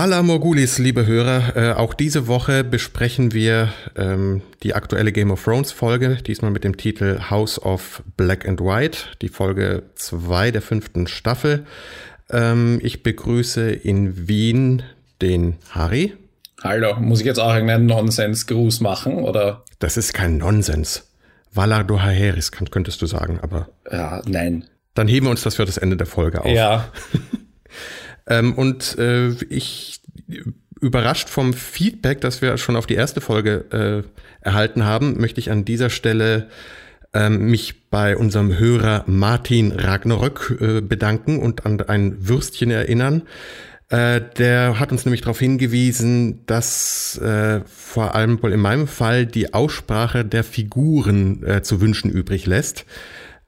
Vala Morgulis, liebe Hörer, äh, auch diese Woche besprechen wir ähm, die aktuelle Game of Thrones Folge, diesmal mit dem Titel House of Black and White, die Folge 2 der fünften Staffel. Ähm, ich begrüße in Wien den Harry. Hallo, muss ich jetzt auch irgendeinen Nonsens-Gruß machen, oder? Das ist kein Nonsens. Vala Dohaeris, könntest du sagen, aber. Ja, nein. Dann heben wir uns das für das Ende der Folge auf. Ja. Ähm, und äh, ich überrascht vom Feedback, das wir schon auf die erste Folge äh, erhalten haben, möchte ich an dieser Stelle ähm, mich bei unserem Hörer Martin Ragnarök äh, bedanken und an ein Würstchen erinnern. Äh, der hat uns nämlich darauf hingewiesen, dass äh, vor allem wohl in meinem Fall die Aussprache der Figuren äh, zu wünschen übrig lässt.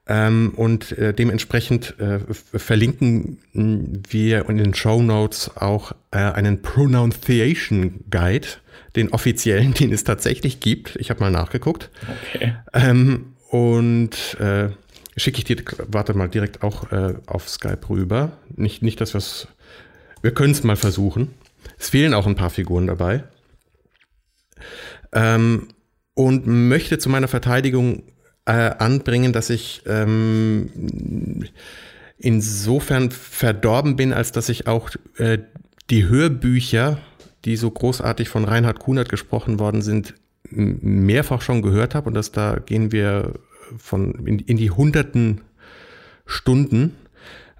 Ähm, und äh, dementsprechend äh, verlinken wir in den Show Notes auch äh, einen Pronunciation Guide, den offiziellen, den es tatsächlich gibt. Ich habe mal nachgeguckt. Okay. Ähm, und äh, schicke ich dir, warte mal, direkt auch äh, auf Skype rüber. Nicht, nicht dass wir's, wir können es mal versuchen. Es fehlen auch ein paar Figuren dabei. Ähm, und möchte zu meiner Verteidigung äh, anbringen, dass ich ähm, insofern verdorben bin, als dass ich auch äh, die Hörbücher, die so großartig von Reinhard Kunert gesprochen worden sind, mehrfach schon gehört habe und dass da gehen wir von in, in die hunderten Stunden.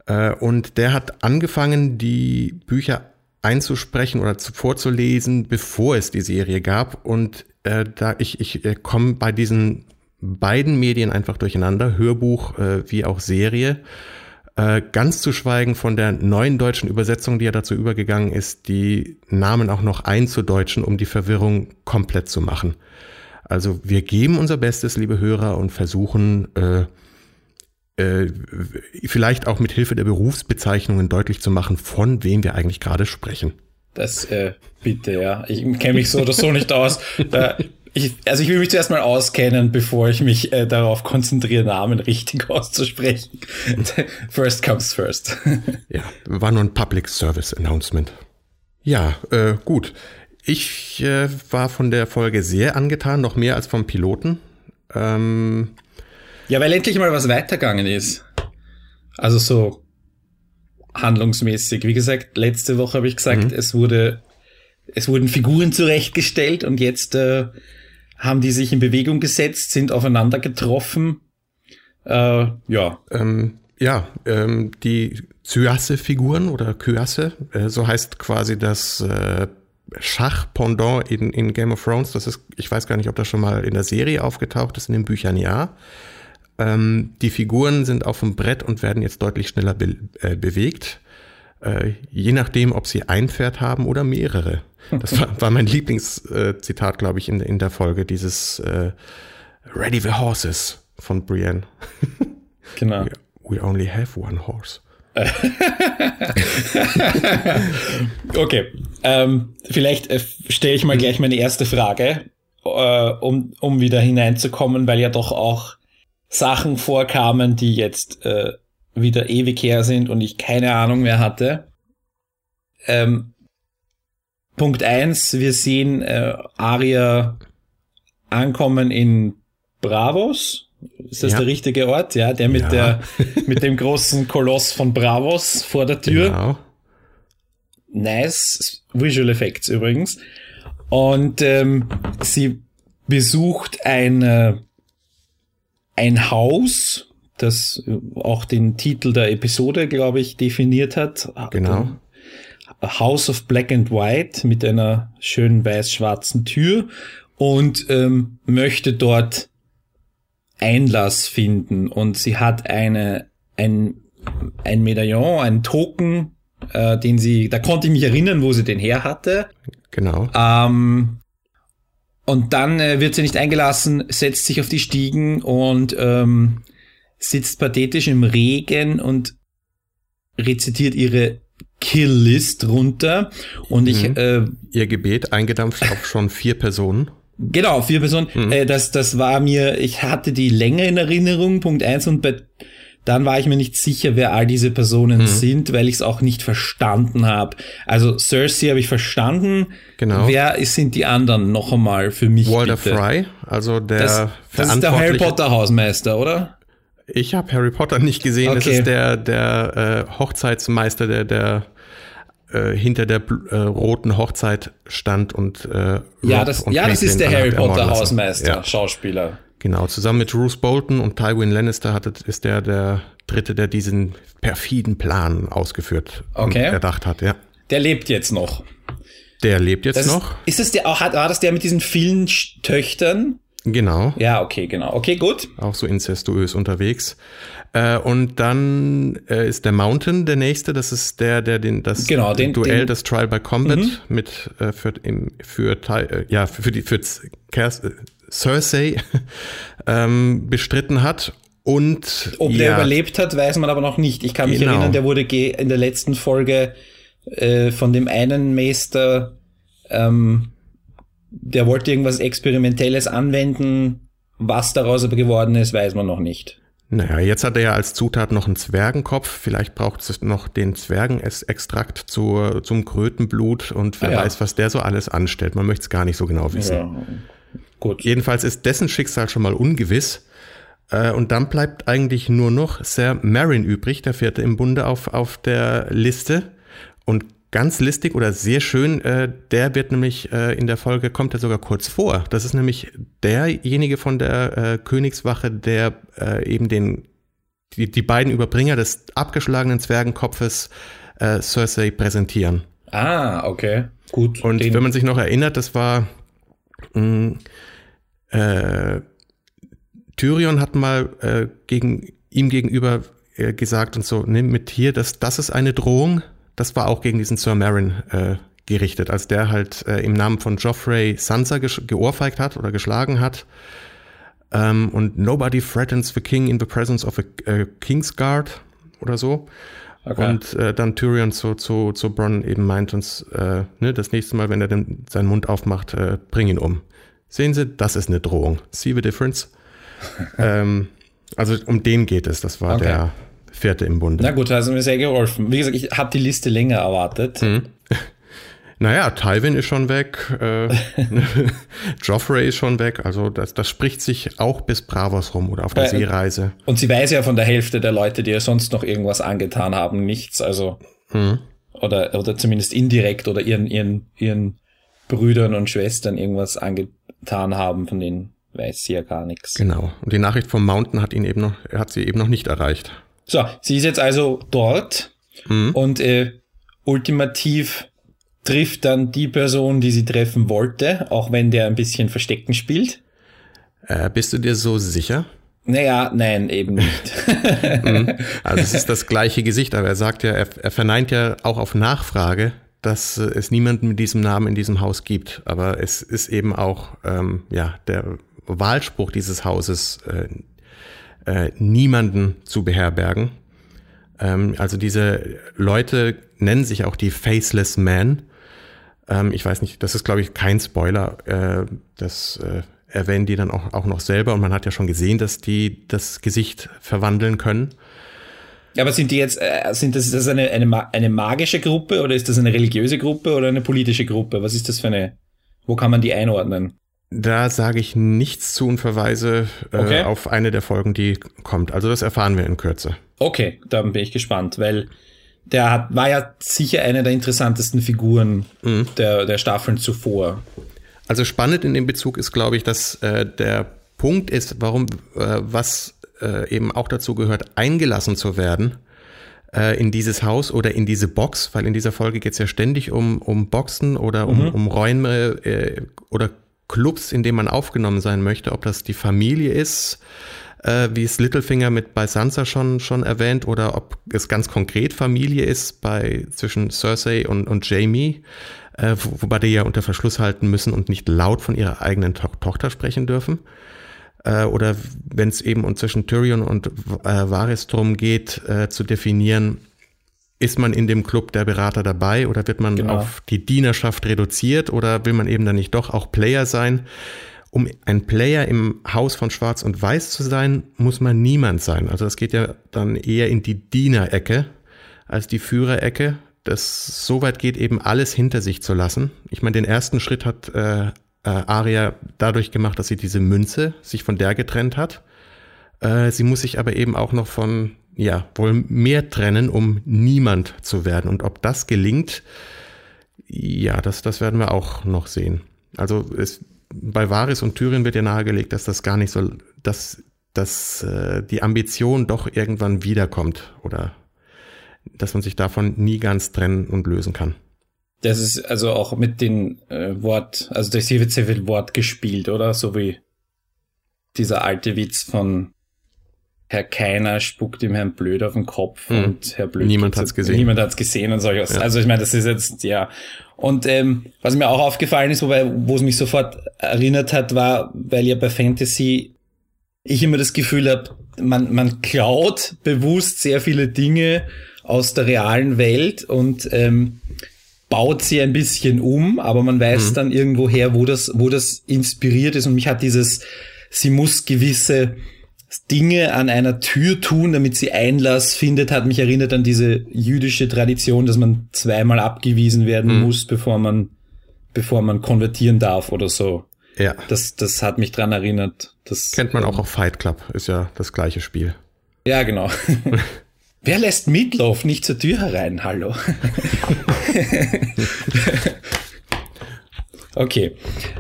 Äh, und der hat angefangen, die Bücher einzusprechen oder zu, vorzulesen, bevor es die Serie gab. Und äh, da ich, ich äh, komme bei diesen beiden Medien einfach durcheinander, Hörbuch äh, wie auch Serie. Äh, ganz zu schweigen von der neuen deutschen Übersetzung, die ja dazu übergegangen ist, die Namen auch noch einzudeutschen, um die Verwirrung komplett zu machen. Also wir geben unser Bestes, liebe Hörer, und versuchen äh, äh, vielleicht auch mit Hilfe der Berufsbezeichnungen deutlich zu machen, von wem wir eigentlich gerade sprechen. Das äh, bitte, ja. Ich kenne mich so oder so nicht aus. Da ich, also ich will mich zuerst mal auskennen, bevor ich mich äh, darauf konzentriere, Namen richtig auszusprechen. first comes first. ja, war nur ein Public Service Announcement. Ja, äh, gut. Ich äh, war von der Folge sehr angetan, noch mehr als vom Piloten. Ähm, ja, weil endlich mal was weitergegangen ist. Also so handlungsmäßig. Wie gesagt, letzte Woche habe ich gesagt, mhm. es wurde, es wurden Figuren zurechtgestellt und jetzt äh, haben die sich in Bewegung gesetzt, sind aufeinander getroffen. Äh, ja. Ähm, ja, ähm, die Zyasse-Figuren oder Kyasse, äh, so heißt quasi das äh, Schach-Pendant in, in Game of Thrones. Das ist, ich weiß gar nicht, ob das schon mal in der Serie aufgetaucht ist, in den Büchern ja. Ähm, die Figuren sind auf dem Brett und werden jetzt deutlich schneller be äh, bewegt. Äh, je nachdem, ob sie ein Pferd haben oder mehrere. Das war, war mein Lieblingszitat, äh, glaube ich, in, in der Folge, dieses äh, Ready the Horses von Brienne. Genau. We, we only have one horse. okay, ähm, vielleicht äh, stelle ich mal gleich meine erste Frage, äh, um, um wieder hineinzukommen, weil ja doch auch Sachen vorkamen, die jetzt äh, wieder ewig her sind und ich keine Ahnung mehr hatte. Ähm, Punkt eins: wir sehen äh, Aria ankommen in Bravos. Ist das ja. der richtige Ort? Ja, der mit ja. der mit dem großen Koloss von Bravos vor der Tür. Genau. Nice Visual Effects übrigens. Und ähm, sie besucht ein, äh, ein Haus, das auch den Titel der Episode, glaube ich, definiert hat. Genau. House of Black and White mit einer schönen weiß-schwarzen Tür und ähm, möchte dort Einlass finden. Und sie hat eine, ein, ein Medaillon, ein Token, äh, den sie, da konnte ich mich erinnern, wo sie den her hatte. Genau. Ähm, und dann äh, wird sie nicht eingelassen, setzt sich auf die Stiegen und ähm, sitzt pathetisch im Regen und rezitiert ihre Kill-List runter. Und ich. Mhm. Äh, Ihr Gebet eingedampft auf schon vier Personen. Genau, vier Personen. Mhm. Äh, das, das war mir, ich hatte die Länge in Erinnerung, Punkt eins, und bei dann war ich mir nicht sicher, wer all diese Personen mhm. sind, weil ich es auch nicht verstanden habe. Also Cersei habe ich verstanden. Genau. Wer sind die anderen noch einmal für mich? Walter bitte? Fry, also der das, das ist der Harry Potter Hausmeister, oder? Ich habe Harry Potter nicht gesehen. Okay. Das ist der, der äh, Hochzeitsmeister, der, der äh, hinter der äh, roten Hochzeit stand und äh, ja, das, ja, das ist der Harry Potter Hausmeister, ja. Schauspieler. Genau, zusammen mit Bruce Bolton und Tywin Lannister hat, ist der der Dritte, der diesen perfiden Plan ausgeführt okay. und erdacht hat, ja. Der lebt jetzt noch. Der lebt jetzt das noch. Ist, ist das der, hat, war das der mit diesen vielen Töchtern? Genau. Ja, okay, genau. Okay, gut. Auch so incestuös unterwegs. Äh, und dann äh, ist der Mountain der nächste. Das ist der, der den das genau, den, Duell, den, das Trial by Combat mhm. mit äh, für im, für äh, ja für die für Cersei ähm, bestritten hat. Und ob ja, der überlebt hat, weiß man aber noch nicht. Ich kann mich genau. erinnern, der wurde in der letzten Folge äh, von dem einen Meister, ähm, der wollte irgendwas Experimentelles anwenden. Was daraus aber geworden ist, weiß man noch nicht. Naja, jetzt hat er ja als Zutat noch einen Zwergenkopf. Vielleicht braucht es noch den Zwergenextrakt zur, zum Krötenblut und wer ah, ja. weiß, was der so alles anstellt. Man möchte es gar nicht so genau wissen. Ja. Gut. Jedenfalls ist dessen Schicksal schon mal ungewiss. Äh, und dann bleibt eigentlich nur noch Sir Marin übrig, der vierte im Bunde auf, auf der Liste. Und ganz listig oder sehr schön, äh, der wird nämlich äh, in der Folge, kommt er sogar kurz vor. Das ist nämlich derjenige von der äh, Königswache, der äh, eben den, die, die beiden Überbringer des abgeschlagenen Zwergenkopfes äh, Cersei präsentieren. Ah, okay. Gut. Und den. wenn man sich noch erinnert, das war mh, mm, äh, Tyrion hat mal äh, gegen ihm gegenüber äh, gesagt und so, nimm mit hier, das, das ist eine Drohung, das war auch gegen diesen Sir Marin äh, gerichtet, als der halt äh, im Namen von Joffrey Sansa geohrfeigt hat oder geschlagen hat. Ähm, und nobody threatens the king in the presence of a, a King's Guard oder so. Okay. Und äh, dann Tyrion zu, zu, zu Bronn eben meint uns, äh, ne, das nächste Mal, wenn er den, seinen Mund aufmacht, äh, bring ihn um. Sehen Sie, das ist eine Drohung. See the difference? ähm, also um den geht es. Das war okay. der vierte im Bunde. Na gut, da hast du mir sehr geholfen. Wie gesagt, ich habe die Liste länger erwartet. Hm. Naja, Tywin ist schon weg, äh, Joffrey ist schon weg, also das, das spricht sich auch bis Bravos rum oder auf der Bei, Seereise. Und sie weiß ja von der Hälfte der Leute, die ihr sonst noch irgendwas angetan haben, nichts, also hm. oder, oder zumindest indirekt oder ihren, ihren, ihren Brüdern und Schwestern irgendwas angetan haben, von denen weiß sie ja gar nichts. Genau. Und die Nachricht vom Mountain hat ihn eben noch, hat sie eben noch nicht erreicht. So, sie ist jetzt also dort mhm. und äh, ultimativ trifft dann die Person, die sie treffen wollte, auch wenn der ein bisschen Verstecken spielt. Äh, bist du dir so sicher? Naja, nein, eben nicht. Mhm. also es ist das gleiche Gesicht, aber er sagt ja, er, er verneint ja auch auf Nachfrage, dass äh, es niemanden mit diesem Namen in diesem Haus gibt. Aber es ist eben auch ähm, ja der Wahlspruch dieses Hauses, äh, äh, niemanden zu beherbergen. Ähm, also diese Leute nennen sich auch die Faceless Men. Ähm, ich weiß nicht, das ist glaube ich kein Spoiler. Äh, das äh, erwähnen die dann auch, auch noch selber und man hat ja schon gesehen, dass die das Gesicht verwandeln können. Aber sind die jetzt, äh, sind das, ist das eine, eine, eine magische Gruppe oder ist das eine religiöse Gruppe oder eine politische Gruppe? Was ist das für eine, wo kann man die einordnen? Da sage ich nichts zu und verweise äh, okay. auf eine der Folgen, die kommt. Also das erfahren wir in Kürze. Okay, dann bin ich gespannt, weil der hat, war ja sicher eine der interessantesten Figuren mhm. der, der Staffeln zuvor. Also spannend in dem Bezug ist, glaube ich, dass äh, der Punkt ist, warum äh, was äh, eben auch dazu gehört, eingelassen zu werden äh, in dieses Haus oder in diese Box, weil in dieser Folge geht es ja ständig um, um Boxen oder um, mhm. um Räume äh, oder Clubs, in denen man aufgenommen sein möchte, ob das die Familie ist, äh, wie es Littlefinger mit bei Sansa schon, schon erwähnt, oder ob es ganz konkret Familie ist bei zwischen Cersei und, und Jamie, äh, wo, wobei die ja unter Verschluss halten müssen und nicht laut von ihrer eigenen to Tochter sprechen dürfen. Äh, oder wenn es eben zwischen Tyrion und äh, Varys drum geht, äh, zu definieren, ist man in dem Club der Berater dabei oder wird man genau. auf die Dienerschaft reduziert oder will man eben dann nicht doch auch Player sein? um ein Player im Haus von Schwarz und Weiß zu sein, muss man niemand sein. Also das geht ja dann eher in die Dienerecke als die Führerecke. Das so weit geht, eben alles hinter sich zu lassen. Ich meine, den ersten Schritt hat äh, äh, Aria dadurch gemacht, dass sie diese Münze sich von der getrennt hat. Äh, sie muss sich aber eben auch noch von, ja, wohl mehr trennen, um niemand zu werden. Und ob das gelingt, ja, das, das werden wir auch noch sehen. Also es, bei Varis und Thüringen wird ja nahegelegt, dass das gar nicht so, dass, dass äh, die Ambition doch irgendwann wiederkommt oder dass man sich davon nie ganz trennen und lösen kann. Das ist also auch mit den äh, Wort, also das hier wird sehr viel Wort gespielt, oder? So wie dieser alte Witz von Herr Keiner spuckt ihm Herrn Blöd auf den Kopf hm. und Herr Blöd. Niemand hat's gesehen. Niemand hat's gesehen und solche ja. Also ich meine, das ist jetzt, ja. Und ähm, was mir auch aufgefallen ist, wobei, wo es mich sofort erinnert hat, war, weil ja bei Fantasy ich immer das Gefühl habe, man, man klaut bewusst sehr viele Dinge aus der realen Welt und ähm, baut sie ein bisschen um, aber man weiß mhm. dann irgendwo her, wo das, wo das inspiriert ist. Und mich hat dieses, sie muss gewisse Dinge an einer Tür tun, damit sie Einlass findet, hat mich erinnert an diese jüdische Tradition, dass man zweimal abgewiesen werden mhm. muss, bevor man, bevor man konvertieren darf oder so. Ja. Das, das hat mich dran erinnert. Das kennt man auch auf Fight Club, ist ja das gleiche Spiel. Ja, genau. Wer lässt Meatloaf nicht zur Tür herein? Hallo. okay.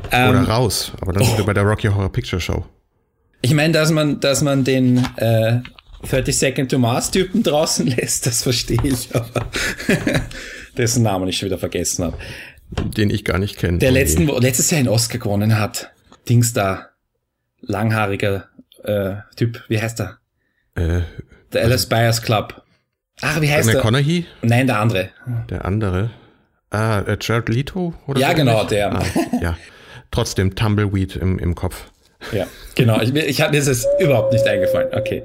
Oder ähm, raus, aber dann oh. sind wir bei der Rocky Horror Picture Show. Ich meine, dass man, dass man den äh, 30 Second to Mars Typen draußen lässt, das verstehe ich, aber dessen Namen ich schon wieder vergessen habe. Den ich gar nicht kenne. Der letzten, letztes Jahr einen Oscar gewonnen hat. Dings da. Langhaariger äh, Typ. Wie heißt er? Äh, der Alice Byers Club. Ach, wie heißt der? McConaughey? Nein, der andere. Der andere. Ah, äh, Jared Leto? Oder ja, so genau, nicht? der. Ah, ja. Trotzdem Tumbleweed im, im Kopf. Ja, genau. Ich, ich mir ist es überhaupt nicht eingefallen. Okay.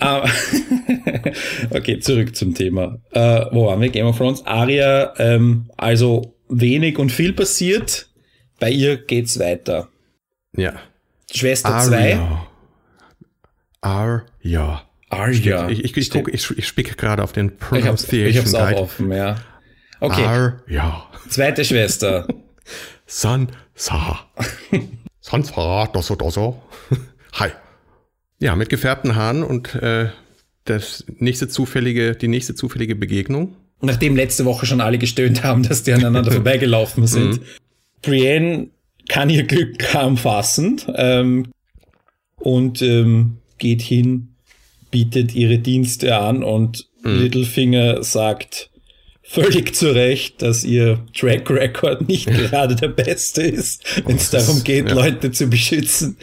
okay, zurück zum Thema. Uh, wo waren wir? Game of Thrones. Aria, ähm, also wenig und viel passiert. Bei ihr geht's weiter. Ja. Schwester 2. Arya. Arya. Ich, ich, ich, guck, ich, ich spicke gerade auf den Pronunciation Ich hab's, ich hab's auch offen, ja. Okay. Arya. Zweite Schwester. Sansa. Sansa, doso, doso. Hi. Ja, mit gefärbten Haaren und äh, das nächste zufällige, die nächste zufällige Begegnung. Nachdem letzte Woche schon alle gestöhnt haben, dass die aneinander vorbeigelaufen sind. Mhm. Brienne kann ihr Glück kaum fassen ähm, und ähm, geht hin, bietet ihre Dienste an und mhm. Littlefinger sagt völlig zu Recht, dass ihr Track Record nicht gerade der beste ist, wenn es darum geht, ja. Leute zu beschützen.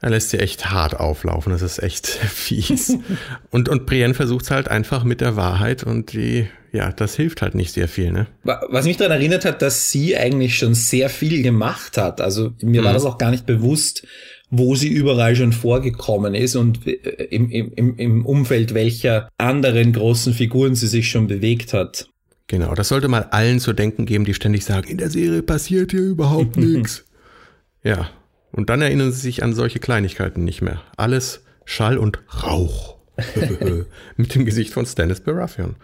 Er lässt sie echt hart auflaufen, das ist echt fies. und, und Brienne versucht es halt einfach mit der Wahrheit und die, ja, das hilft halt nicht sehr viel, ne? Was mich daran erinnert hat, dass sie eigentlich schon sehr viel gemacht hat. Also mir mhm. war das auch gar nicht bewusst, wo sie überall schon vorgekommen ist und äh, im, im, im Umfeld welcher anderen großen Figuren sie sich schon bewegt hat. Genau, das sollte mal allen zu denken geben, die ständig sagen, in der Serie passiert hier überhaupt nichts. Ja, und dann erinnern sie sich an solche Kleinigkeiten nicht mehr. Alles Schall und Rauch. Mit dem Gesicht von Stannis Baratheon.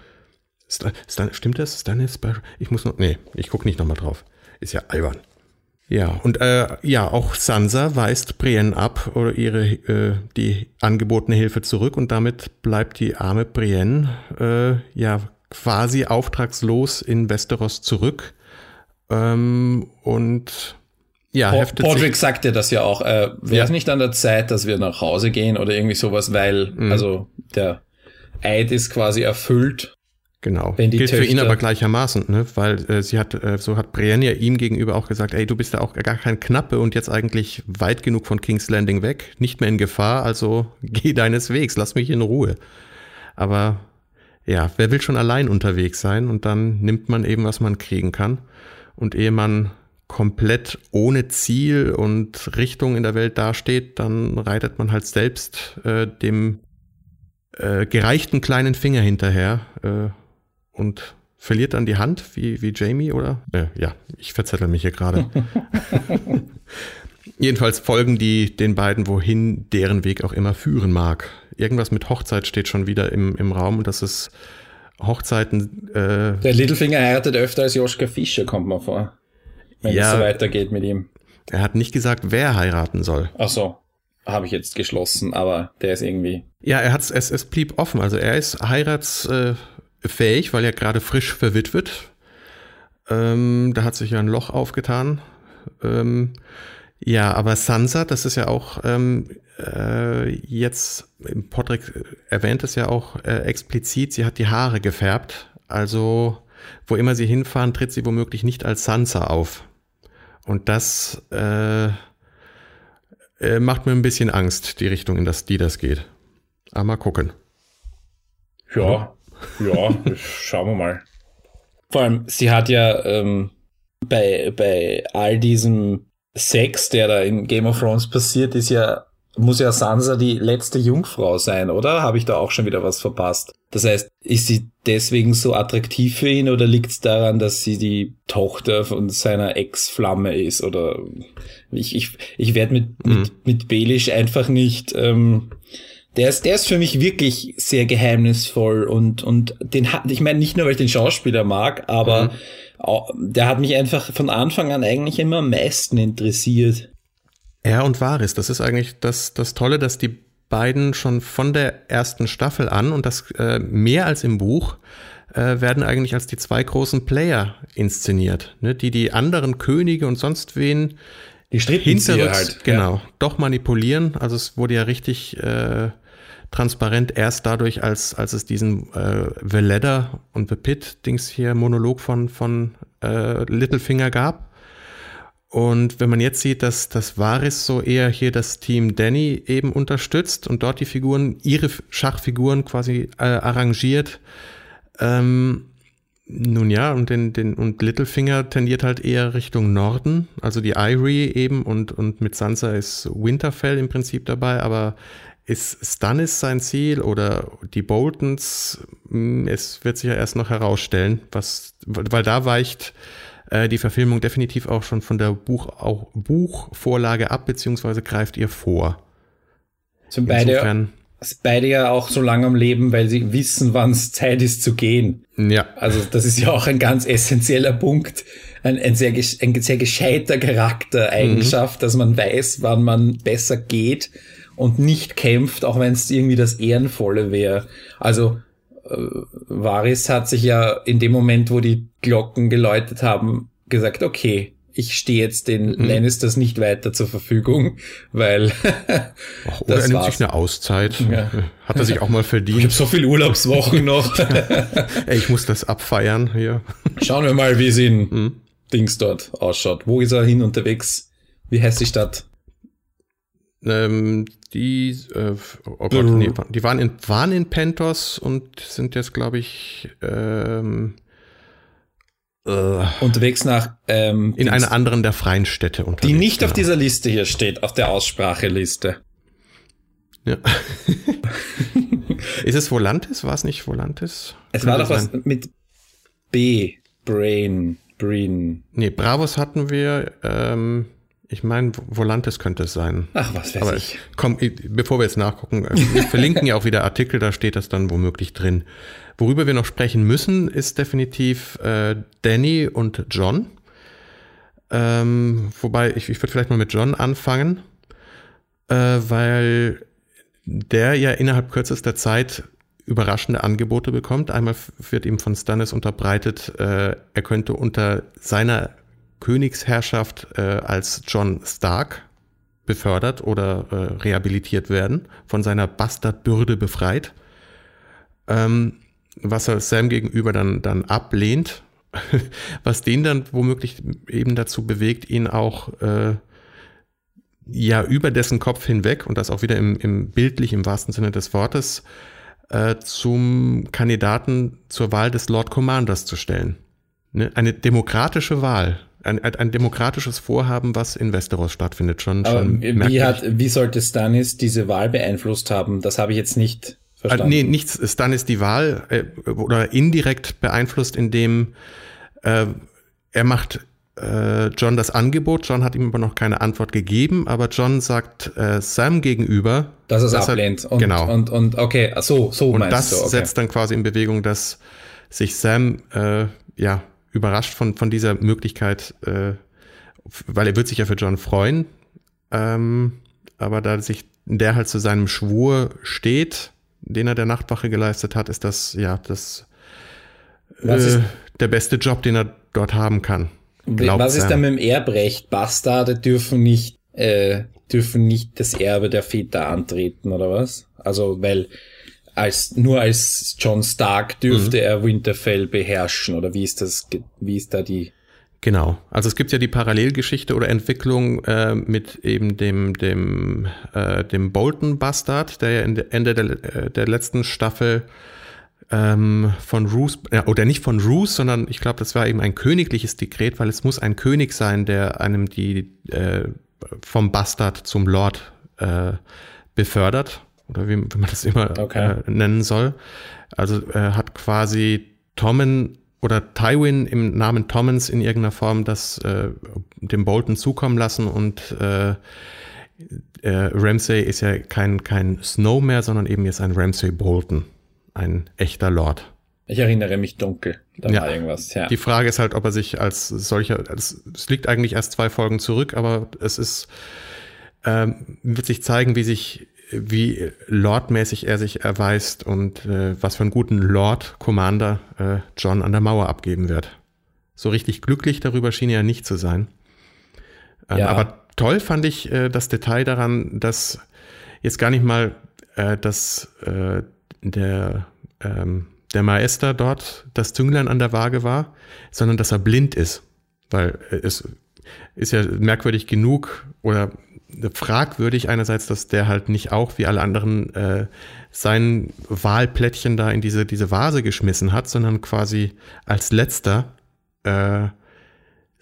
Stan, Stan, stimmt das? Stannis Baratheon? Ich muss noch, nee, ich gucke nicht nochmal drauf. Ist ja albern. Ja, und äh, ja, auch Sansa weist Brienne ab oder ihre äh, die angebotene Hilfe zurück und damit bleibt die arme Brienne äh, ja quasi auftragslos in Westeros zurück ähm, und ja, po heftet Podrick sagte das ja auch. Äh, Wäre ja. es nicht an der Zeit, dass wir nach Hause gehen oder irgendwie sowas, weil mhm. also der Eid ist quasi erfüllt Genau. Wenn die Gilt Töchter für ihn aber gleichermaßen, ne? weil äh, sie hat, äh, so hat Brienne ja ihm gegenüber auch gesagt, ey, du bist ja auch gar kein Knappe und jetzt eigentlich weit genug von King's Landing weg, nicht mehr in Gefahr, also geh deines Wegs, lass mich in Ruhe. Aber ja, wer will schon allein unterwegs sein und dann nimmt man eben, was man kriegen kann. Und ehe man komplett ohne Ziel und Richtung in der Welt dasteht, dann reitet man halt selbst äh, dem äh, gereichten kleinen Finger hinterher. Äh, und verliert dann die Hand wie, wie Jamie, oder? Äh, ja, ich verzettel mich hier gerade. Jedenfalls folgen die den beiden, wohin deren Weg auch immer führen mag. Irgendwas mit Hochzeit steht schon wieder im, im Raum und das ist Hochzeiten. Äh, Der Littlefinger heiratet öfter als Joschka Fischer, kommt mir vor. Wenn ja, es so weitergeht mit ihm. Er hat nicht gesagt, wer heiraten soll. Ach so, habe ich jetzt geschlossen, aber der ist irgendwie. Ja, er hat's, es, es blieb offen. Also er ist heiratsfähig, weil er gerade frisch verwitwet. Ähm, da hat sich ja ein Loch aufgetan. Ähm, ja, aber Sansa, das ist ja auch ähm, äh, jetzt, Podrick erwähnt es ja auch äh, explizit, sie hat die Haare gefärbt. Also, wo immer sie hinfahren, tritt sie womöglich nicht als Sansa auf. Und das äh, äh, macht mir ein bisschen Angst, die Richtung, in das, die das geht. Aber mal gucken. Ja, ja, schauen wir mal. Vor allem, sie hat ja ähm, bei, bei all diesem Sex, der da in Game of Thrones passiert, ist ja muss ja Sansa die letzte Jungfrau sein, oder? Habe ich da auch schon wieder was verpasst? Das heißt, ist sie deswegen so attraktiv für ihn oder liegt es daran, dass sie die Tochter von seiner Ex-Flamme ist? Oder ich, ich, ich werde mit, mhm. mit, mit Belisch einfach nicht. Ähm, der ist, der ist für mich wirklich sehr geheimnisvoll und, und den hat, ich meine nicht nur, weil ich den Schauspieler mag, aber mhm. der hat mich einfach von Anfang an eigentlich immer am meisten interessiert. Er und Varys, das ist eigentlich das, das Tolle, dass die beiden schon von der ersten Staffel an und das äh, mehr als im Buch äh, werden eigentlich als die zwei großen Player inszeniert, ne? die die anderen Könige und sonst wen die hinterrücks, halt, genau, ja. doch manipulieren. Also es wurde ja richtig äh, transparent erst dadurch, als, als es diesen äh, The Ladder und The Pit Dings hier Monolog von, von äh, Littlefinger gab. Und wenn man jetzt sieht, dass das Varys so eher hier das Team Danny eben unterstützt und dort die Figuren, ihre Schachfiguren quasi äh, arrangiert, ähm, nun ja, und den, den, und Littlefinger tendiert halt eher Richtung Norden, also die Irie eben und, und mit Sansa ist Winterfell im Prinzip dabei, aber ist Stannis sein Ziel oder die Boltons? Hm, es wird sich ja erst noch herausstellen, was, weil da weicht äh, die Verfilmung definitiv auch schon von der Buch, auch Buchvorlage ab, beziehungsweise greift ihr vor. Sind beide, sind beide ja auch so lange am Leben, weil sie wissen, wann es Zeit ist zu gehen. Ja. Also das ist ja auch ein ganz essentieller Punkt, ein, ein, sehr, ein sehr gescheiter Charaktereigenschaft, mhm. dass man weiß, wann man besser geht und nicht kämpft, auch wenn es irgendwie das Ehrenvolle wäre. Also äh, Varys hat sich ja in dem Moment, wo die Glocken geläutet haben, gesagt, okay, ich stehe jetzt den mhm. Lannisters nicht weiter zur Verfügung, weil Ach, oder er nimmt war's. sich eine Auszeit. Ja. Hat er sich auch mal verdient. Ich habe so viele Urlaubswochen noch. Ey, ich muss das abfeiern hier. Schauen wir mal, wie es in mhm. Dings dort ausschaut. Wo ist er hin unterwegs? Wie heißt die Stadt? Ähm, die, äh, oh Gott, nee, die waren in, waren in Pentos und sind jetzt, glaube ich, ähm, äh, unterwegs nach ähm, in einer anderen der freien Städte unterwegs. Die nicht genau. auf dieser Liste hier steht, auf der Ausspracheliste. Ja. Ist es Volantis? War es nicht Volantis? Es war doch was mit B. Brain. Brain. Nee, Bravos hatten wir. Ähm, ich meine, Volantis könnte es sein. Ach, was weiß Aber ich. Komm, bevor wir jetzt nachgucken, äh, wir verlinken ja auch wieder Artikel, da steht das dann womöglich drin. Worüber wir noch sprechen müssen, ist definitiv äh, Danny und John. Ähm, wobei, ich, ich würde vielleicht mal mit John anfangen, äh, weil der ja innerhalb kürzester Zeit überraschende Angebote bekommt. Einmal wird ihm von Stannis unterbreitet, äh, er könnte unter seiner Königsherrschaft äh, als John Stark befördert oder äh, rehabilitiert werden, von seiner Bastardbürde befreit, ähm, was er Sam gegenüber dann, dann ablehnt, was den dann womöglich eben dazu bewegt, ihn auch äh, ja über dessen Kopf hinweg und das auch wieder im, im bildlich im wahrsten Sinne des Wortes äh, zum Kandidaten zur Wahl des Lord Commanders zu stellen. Ne? Eine demokratische Wahl ein, ein demokratisches Vorhaben, was in Westeros stattfindet, schon. Aber schon wie, hat, wie sollte Stannis diese Wahl beeinflusst haben? Das habe ich jetzt nicht verstanden. Äh, nee, nichts. Stannis die Wahl äh, oder indirekt beeinflusst, indem äh, er macht äh, John das Angebot. John hat ihm aber noch keine Antwort gegeben, aber John sagt äh, Sam gegenüber, dass er es ablehnt. und, genau. Und, und okay, so, so und das du. Okay. setzt dann quasi in Bewegung, dass sich Sam äh, ja überrascht von von dieser Möglichkeit, äh, weil er wird sich ja für John freuen, ähm, aber da sich der halt zu seinem Schwur steht, den er der Nachtwache geleistet hat, ist das ja das äh, der beste Job, den er dort haben kann. Was ist da mit dem Erbrecht? Bastarde dürfen nicht, äh, dürfen nicht das Erbe der Väter antreten, oder was? Also, weil als, nur als John Stark dürfte mhm. er Winterfell beherrschen, oder wie ist das, wie ist da die? Genau. Also es gibt ja die Parallelgeschichte oder Entwicklung äh, mit eben dem dem äh, dem Bolton Bastard, der ja Ende der, äh, der letzten Staffel ähm, von Roos, oder nicht von Roos, sondern ich glaube, das war eben ein königliches Dekret, weil es muss ein König sein, der einem die äh, vom Bastard zum Lord äh, befördert oder wie, wie man das immer okay. äh, nennen soll. Also äh, hat quasi Tommen oder Tywin im Namen Tommens in irgendeiner Form das äh, dem Bolton zukommen lassen und äh, äh, Ramsay ist ja kein, kein Snow mehr, sondern eben jetzt ein Ramsay Bolton ein echter Lord. Ich erinnere mich dunkel. Da ja. war irgendwas, ja. Die Frage ist halt, ob er sich als solcher, es, es liegt eigentlich erst zwei Folgen zurück, aber es ist, ähm, wird sich zeigen, wie sich, wie Lordmäßig er sich erweist und äh, was für einen guten Lord Commander äh, John an der Mauer abgeben wird. So richtig glücklich darüber schien er nicht zu sein. Ähm, ja. Aber toll fand ich äh, das Detail daran, dass jetzt gar nicht mal äh, das äh, der, ähm, der Meister dort das Zünglein an der Waage war, sondern dass er blind ist. Weil es ist ja merkwürdig genug oder fragwürdig einerseits, dass der halt nicht auch wie alle anderen äh, sein Wahlplättchen da in diese, diese Vase geschmissen hat, sondern quasi als letzter äh,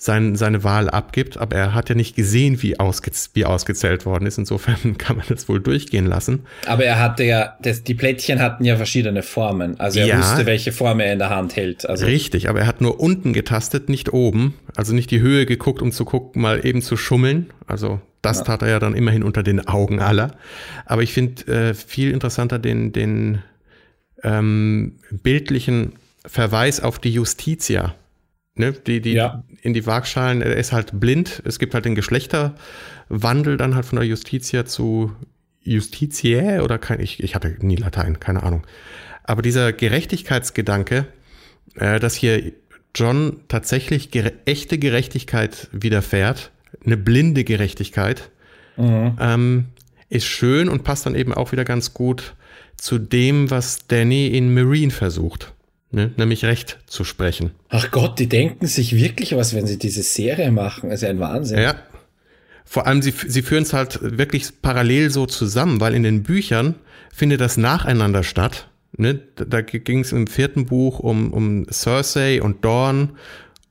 sein, seine Wahl abgibt, aber er hat ja nicht gesehen, wie, ausge, wie ausgezählt worden ist. Insofern kann man das wohl durchgehen lassen. Aber er hatte ja, das, die Plättchen hatten ja verschiedene Formen. Also er ja, wusste, welche Form er in der Hand hält. Also richtig, aber er hat nur unten getastet, nicht oben. Also nicht die Höhe geguckt, um zu gucken, mal eben zu schummeln. Also das ja. tat er ja dann immerhin unter den Augen aller. Aber ich finde äh, viel interessanter den, den ähm, bildlichen Verweis auf die Justitia Ne, die, die ja. in die Waagschalen, er ist halt blind. Es gibt halt den Geschlechterwandel dann halt von der Justitia zu Justitiae oder kein, ich, ich hatte nie Latein, keine Ahnung. Aber dieser Gerechtigkeitsgedanke, äh, dass hier John tatsächlich gere echte Gerechtigkeit widerfährt, eine blinde Gerechtigkeit, mhm. ähm, ist schön und passt dann eben auch wieder ganz gut zu dem, was Danny in Marine versucht ne? nämlich Recht zu sprechen. Ach Gott, die denken sich wirklich was, wenn sie diese Serie machen. Das ist ja ein Wahnsinn. Ja. Vor allem, sie, sie führen es halt wirklich parallel so zusammen, weil in den Büchern findet das nacheinander statt. Ne? Da ging es im vierten Buch um, um Cersei und Dorn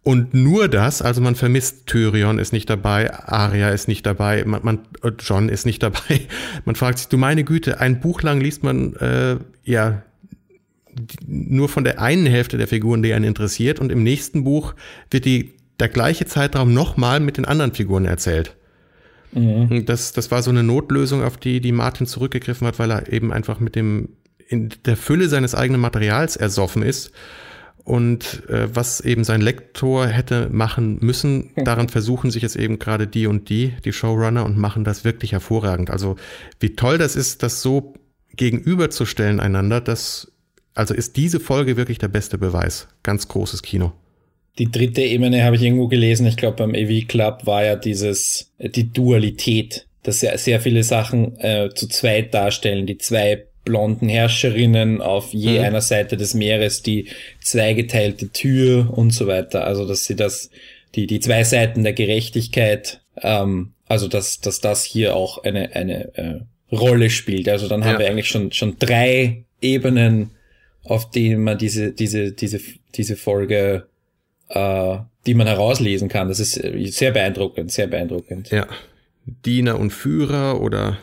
und nur das, also man vermisst Tyrion ist nicht dabei, Arya ist nicht dabei, man, man John ist nicht dabei. Man fragt sich, du meine Güte, ein Buch lang liest man äh, ja nur von der einen Hälfte der Figuren, die einen interessiert, und im nächsten Buch wird die, der gleiche Zeitraum nochmal mit den anderen Figuren erzählt. Mhm. Das, das war so eine Notlösung, auf die, die Martin zurückgegriffen hat, weil er eben einfach mit dem, in der Fülle seines eigenen Materials ersoffen ist. Und äh, was eben sein Lektor hätte machen müssen, daran versuchen sich jetzt eben gerade die und die, die Showrunner, und machen das wirklich hervorragend. Also wie toll das ist, das so gegenüberzustellen einander, das also ist diese Folge wirklich der beste Beweis. Ganz großes Kino. Die dritte Ebene habe ich irgendwo gelesen, ich glaube beim AV Club war ja dieses, äh, die Dualität, dass sehr, sehr viele Sachen äh, zu zweit darstellen, die zwei blonden Herrscherinnen auf je mhm. einer Seite des Meeres, die zweigeteilte Tür und so weiter. Also dass sie das, die, die zwei Seiten der Gerechtigkeit, ähm, also dass, dass das hier auch eine, eine äh, Rolle spielt. Also dann haben ja. wir eigentlich schon, schon drei Ebenen auf denen man diese, diese, diese, diese Folge, äh, die man herauslesen kann. Das ist sehr beeindruckend, sehr beeindruckend. Ja. Diener und Führer oder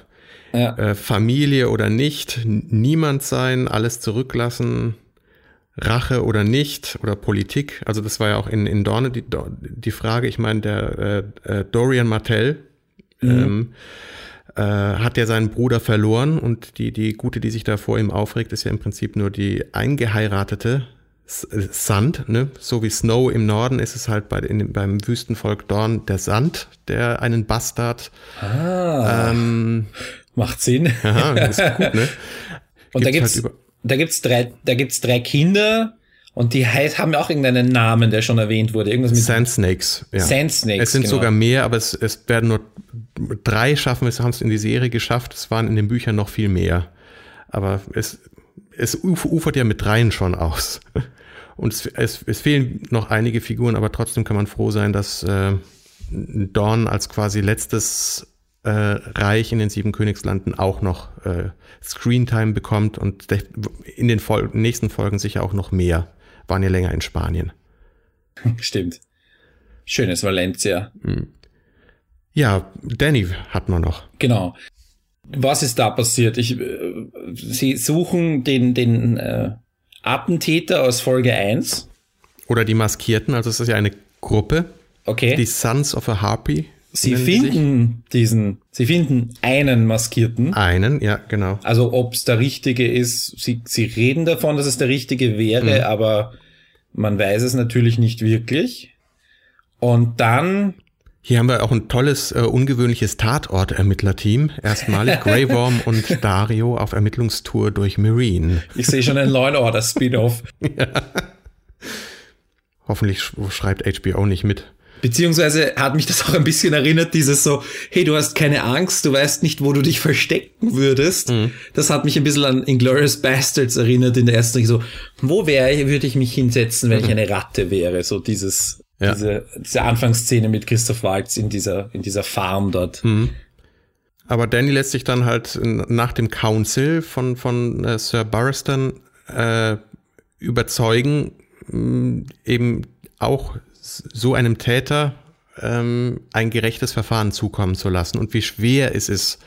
ja. äh, Familie oder nicht, niemand sein, alles zurücklassen, Rache oder nicht oder Politik. Also das war ja auch in, in Dorne die, die Frage. Ich meine, der äh, äh, Dorian Martell mhm. ähm, äh, hat ja seinen Bruder verloren und die, die Gute, die sich da vor ihm aufregt, ist ja im Prinzip nur die eingeheiratete Sand, ne? So wie Snow im Norden ist es halt bei, in, beim Wüstenvolk Dorn der Sand, der einen Bastard. Ah, ähm, macht Sinn. Aha, ist gut, ne? Und gibt's da gibt's, halt da gibt's drei, da gibt's drei Kinder und die haben auch irgendeinen Namen, der schon erwähnt wurde. Irgendwas mit Sand Snakes. Ja. Sand Snakes. Es sind genau. sogar mehr, aber es, es werden nur drei schaffen. Es haben es in die Serie geschafft. Es waren in den Büchern noch viel mehr. Aber es, es ufert ja mit dreien schon aus. Und es, es, es fehlen noch einige Figuren, aber trotzdem kann man froh sein, dass äh, Dorn als quasi letztes äh, Reich in den sieben Königslanden auch noch äh, Screentime bekommt und in den Fol nächsten Folgen sicher auch noch mehr waren ja länger in Spanien. Stimmt. Schönes Valencia. Hm. Ja, Danny hat man noch. Genau. Was ist da passiert? Ich, äh, sie suchen den, den äh, Attentäter aus Folge 1. Oder die Maskierten, also es ist ja eine Gruppe. Okay. Die Sons of a Harpy. Sie finden die diesen, sie finden einen Maskierten. Einen, ja, genau. Also ob es der richtige ist, sie, sie reden davon, dass es der richtige wäre, mhm. aber man weiß es natürlich nicht wirklich. Und dann hier haben wir auch ein tolles, äh, ungewöhnliches Tatort-Ermittlerteam. Erstmalig Grey Worm und Dario auf Ermittlungstour durch Marine. Ich sehe schon ein Law Order Spin-off. ja. Hoffentlich schreibt HBO nicht mit. Beziehungsweise hat mich das auch ein bisschen erinnert, dieses so, hey, du hast keine Angst, du weißt nicht, wo du dich verstecken würdest. Mhm. Das hat mich ein bisschen an Inglourious Bastards erinnert in der ersten, so, wo wäre würde ich mich hinsetzen, wenn mhm. ich eine Ratte wäre? So dieses, ja. diese, diese Anfangsszene mit Christoph Waltz in dieser, in dieser Farm dort. Mhm. Aber Danny lässt sich dann halt nach dem Council von, von äh, Sir Barristan äh, überzeugen, mh, eben auch so einem Täter ähm, ein gerechtes Verfahren zukommen zu lassen und wie schwer es ist,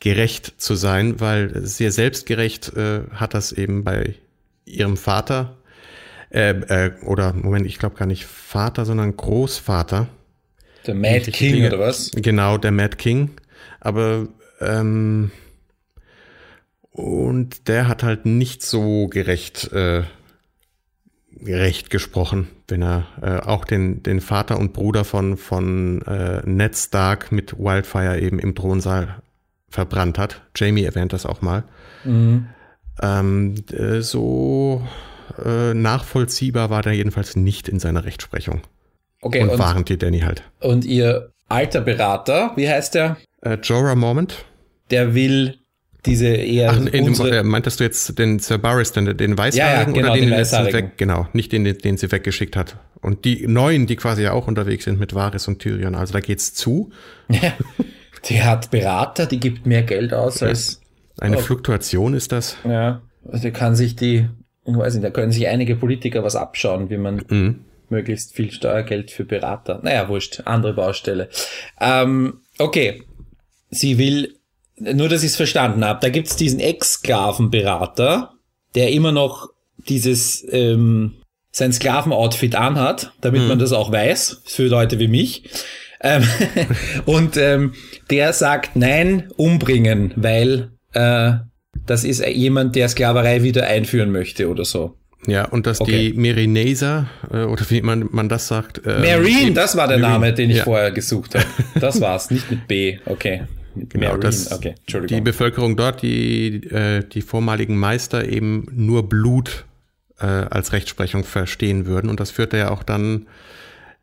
gerecht zu sein, weil sehr selbstgerecht äh, hat das eben bei ihrem Vater äh, äh, oder Moment, ich glaube gar nicht Vater, sondern Großvater. Der Mad King kriege, oder was? Genau, der Mad King. Aber ähm, und der hat halt nicht so gerecht äh, gerecht gesprochen, wenn er äh, auch den, den Vater und Bruder von, von äh, Ned Stark mit Wildfire eben im Thronsaal verbrannt hat. Jamie erwähnt das auch mal. Mhm. Ähm, äh, so äh, nachvollziehbar war der jedenfalls nicht in seiner Rechtsprechung. Okay, und, und waren die Danny halt. Und ihr alter Berater, wie heißt der? Äh, Jorah Moment. Der will diese eher. Ach, in unsere, dem, meintest du jetzt den Sir Barris, den, den Weißhaarigen ja, ja, genau, oder den, den, letzten weg? Genau, nicht den, den sie weggeschickt hat. Und die neuen, die quasi ja auch unterwegs sind mit Varys und Tyrion. Also da geht's zu. Ja, die hat Berater, die gibt mehr Geld aus als. Eine oh. Fluktuation ist das. Ja, also die kann sich die, ich weiß nicht, da können sich einige Politiker was abschauen, wie man mhm. möglichst viel Steuergeld für Berater. Naja, wurscht, andere Baustelle. Ähm, okay. Sie will nur, dass ich es verstanden habe, da gibt's diesen Ex-Sklavenberater, der immer noch dieses ähm, sein Sklavenoutfit anhat, damit hm. man das auch weiß, für Leute wie mich. Ähm, und ähm, der sagt, nein, umbringen, weil äh, das ist jemand, der Sklaverei wieder einführen möchte oder so. Ja, und dass okay. die Merineser, äh, oder wie man, man das sagt. Äh, Marine, das war der Marine. Name, den ich ja. vorher gesucht habe. Das war's, nicht mit B, okay. Genau, das, okay, die Bevölkerung dort, die, äh, die vormaligen Meister eben nur Blut äh, als Rechtsprechung verstehen würden. Und das führt er ja auch dann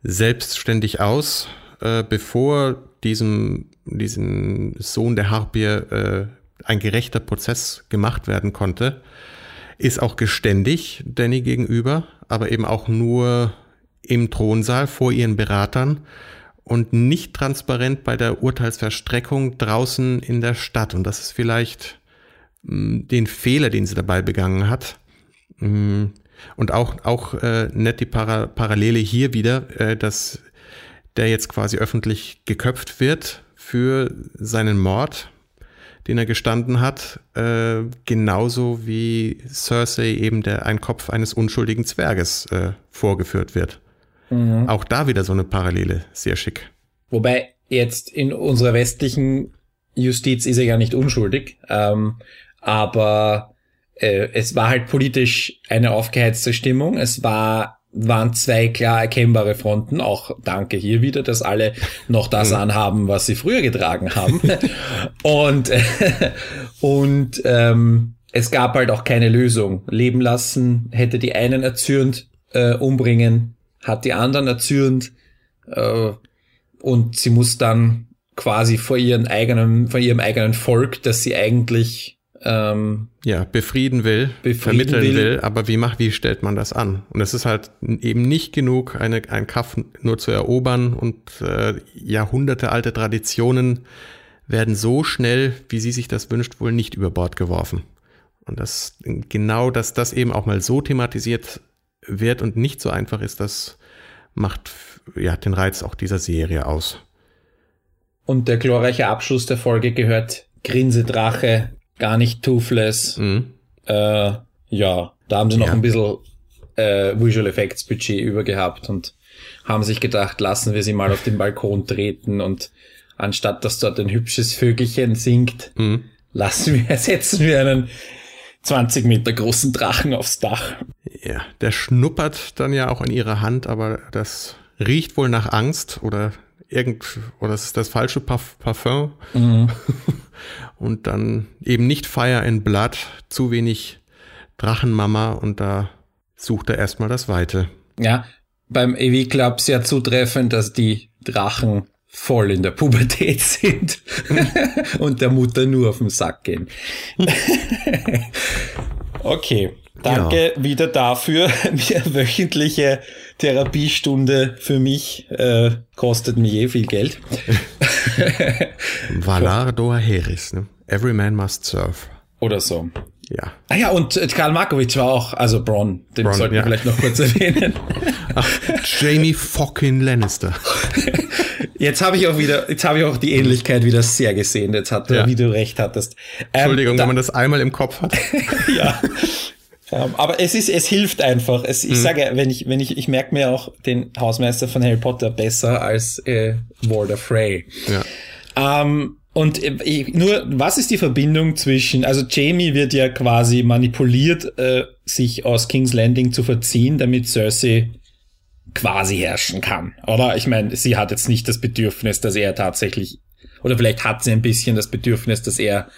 selbstständig aus, äh, bevor diesem, diesem Sohn der Harpie äh, ein gerechter Prozess gemacht werden konnte. Ist auch geständig Danny gegenüber, aber eben auch nur im Thronsaal vor ihren Beratern und nicht transparent bei der Urteilsverstreckung draußen in der Stadt. Und das ist vielleicht mh, hm, den Fehler, den sie dabei begangen hat. Mh, hm, und auch, auch äh, nett die Para Parallele hier wieder, äh, dass der jetzt quasi öffentlich geköpft wird für seinen Mord, den er gestanden hat, äh, genauso wie Cersei eben der ein Kopf eines unschuldigen Zwerges äh, vorgeführt wird. Mhm. Auch da wieder so eine Parallele, sehr schick. Wobei jetzt in unserer westlichen Justiz ist er ja nicht unschuldig, ähm, aber äh, es war halt politisch eine aufgeheizte Stimmung. Es war waren zwei klar erkennbare Fronten. Auch danke hier wieder, dass alle noch das mhm. anhaben, was sie früher getragen haben. und und ähm, es gab halt auch keine Lösung. Leben lassen hätte die einen erzürnt, äh, umbringen, hat die anderen erzürnt. Äh, und sie muss dann quasi vor ihren eigenen, vor ihrem eigenen Volk, dass sie eigentlich ähm, ja, befrieden will, befrieden vermitteln will. will. aber wie macht, wie stellt man das an? Und es ist halt eben nicht genug, eine, ein Kaff nur zu erobern und äh, jahrhundertealte Traditionen werden so schnell, wie sie sich das wünscht, wohl nicht über Bord geworfen. Und das genau, dass das eben auch mal so thematisiert wird und nicht so einfach ist, das macht ja den Reiz auch dieser Serie aus. Und der glorreiche Abschluss der Folge gehört Grinsedrache gar nicht Toothless. Mhm. Äh, ja, da haben sie noch ja. ein bisschen äh, Visual Effects Budget übergehabt und haben sich gedacht, lassen wir sie mal auf den Balkon treten und anstatt dass dort ein hübsches Vögelchen singt, mhm. lassen wir, setzen wir einen 20 Meter großen Drachen aufs Dach. Ja, der schnuppert dann ja auch an ihrer Hand, aber das riecht wohl nach Angst oder irgend, oder es ist das falsche Parfum. Mhm. und dann eben nicht Fire in Blood, zu wenig Drachenmama und da sucht er erstmal das Weite. Ja, beim EV Club sehr zutreffend, dass die Drachen voll in der Pubertät sind und der Mutter nur auf den Sack gehen. okay, danke ja. wieder dafür. Mir wöchentliche Therapiestunde für mich äh, kostet mir je viel Geld. Valar Doa Heris, ne? Every man must serve. Oder so. Ja. Ah ja, und äh, Karl Markovic war auch, also Bron, den Bron, sollten wir vielleicht noch kurz erwähnen. Ach, Jamie fucking Lannister. Jetzt habe ich auch wieder, jetzt habe ich auch die Ähnlichkeit wieder sehr gesehen. Jetzt hat, ja. wie du recht hattest. Ähm, Entschuldigung, da, wenn man das einmal im Kopf hat. ja. Um, ähm, aber es ist, es hilft einfach. Es, ich mhm. sage, wenn ich, wenn ich, ich merke mir auch den Hausmeister von Harry Potter besser als äh, Walder Frey. Ja. Um, ähm, und äh, nur, was ist die Verbindung zwischen, also Jamie wird ja quasi manipuliert, äh, sich aus King's Landing zu verziehen, damit Cersei quasi herrschen kann. Oder? Ich meine, sie hat jetzt nicht das Bedürfnis, dass er tatsächlich, oder vielleicht hat sie ein bisschen das Bedürfnis, dass er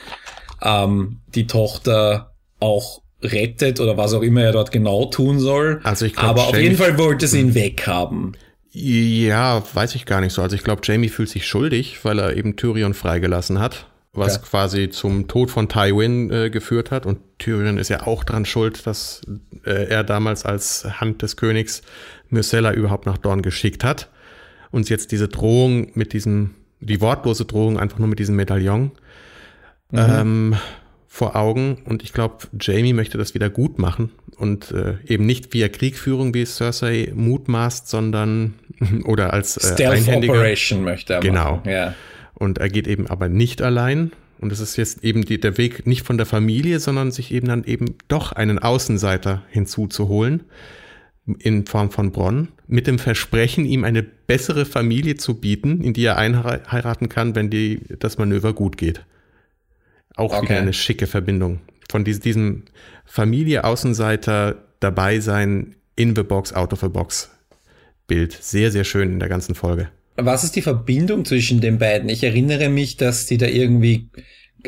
ähm, die Tochter auch rettet oder was auch immer er dort genau tun soll. Also ich glaub, Aber Jamie auf jeden Fall wollte sie ihn weghaben. Ja, weiß ich gar nicht so. Also ich glaube, Jamie fühlt sich schuldig, weil er eben Tyrion freigelassen hat, was okay. quasi zum Tod von Tywin äh, geführt hat. Und Tyrion ist ja auch dran schuld, dass äh, er damals als Hand des Königs Myrcella überhaupt nach Dorn geschickt hat. Und jetzt diese Drohung mit diesem, die wortlose Drohung einfach nur mit diesem Medaillon. Mhm. Ähm, vor Augen und ich glaube, Jamie möchte das wieder gut machen und äh, eben nicht via Kriegführung, wie Cersei mutmaßt, sondern oder als äh, Stealth Operation möchte er genau. machen. Ja. Und er geht eben aber nicht allein und es ist jetzt eben die, der Weg nicht von der Familie, sondern sich eben dann eben doch einen Außenseiter hinzuzuholen in Form von Bronn mit dem Versprechen, ihm eine bessere Familie zu bieten, in die er einheiraten kann, wenn die, das Manöver gut geht. Auch okay. wieder eine schicke Verbindung. Von diesem Familie-Außenseiter dabei sein, in the box, out of the box Bild. Sehr, sehr schön in der ganzen Folge. Was ist die Verbindung zwischen den beiden? Ich erinnere mich, dass die da irgendwie,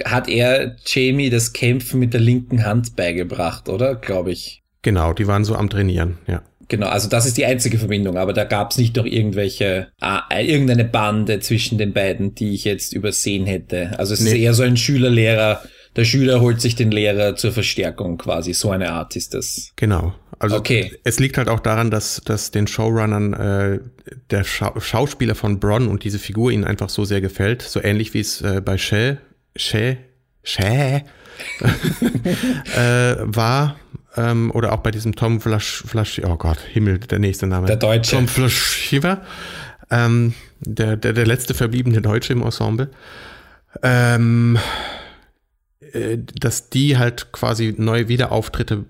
hat er Jamie das Kämpfen mit der linken Hand beigebracht, oder? Glaube ich. Genau, die waren so am Trainieren, ja. Genau, also das ist die einzige Verbindung, aber da gab es nicht noch irgendwelche, ah, irgendeine Bande zwischen den beiden, die ich jetzt übersehen hätte. Also es nee. ist eher so ein Schüler-Lehrer, der Schüler holt sich den Lehrer zur Verstärkung quasi, so eine Art ist das. Genau. Also okay. es liegt halt auch daran, dass, dass den Showrunnern äh, der Scha Schauspieler von Bronn und diese Figur ihnen einfach so sehr gefällt, so ähnlich wie es äh, bei Shell, Shell, Shell äh, war ähm, oder auch bei diesem Tom Flash, Flash, oh Gott, Himmel, der nächste Name. Der Deutsche. Tom Flaschiver, ähm, der, der, der letzte verbliebene Deutsche im Ensemble. Ähm, äh, dass die halt quasi neue Wiederauftritte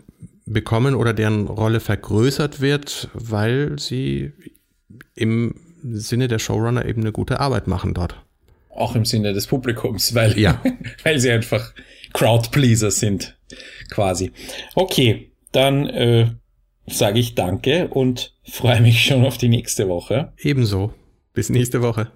bekommen oder deren Rolle vergrößert wird, weil sie im Sinne der Showrunner eben eine gute Arbeit machen dort. Auch im Sinne des Publikums, weil, ja. weil sie einfach Crowdpleaser sind, quasi. Okay, dann äh, sage ich danke und freue mich schon auf die nächste Woche. Ebenso. Bis nächste Woche.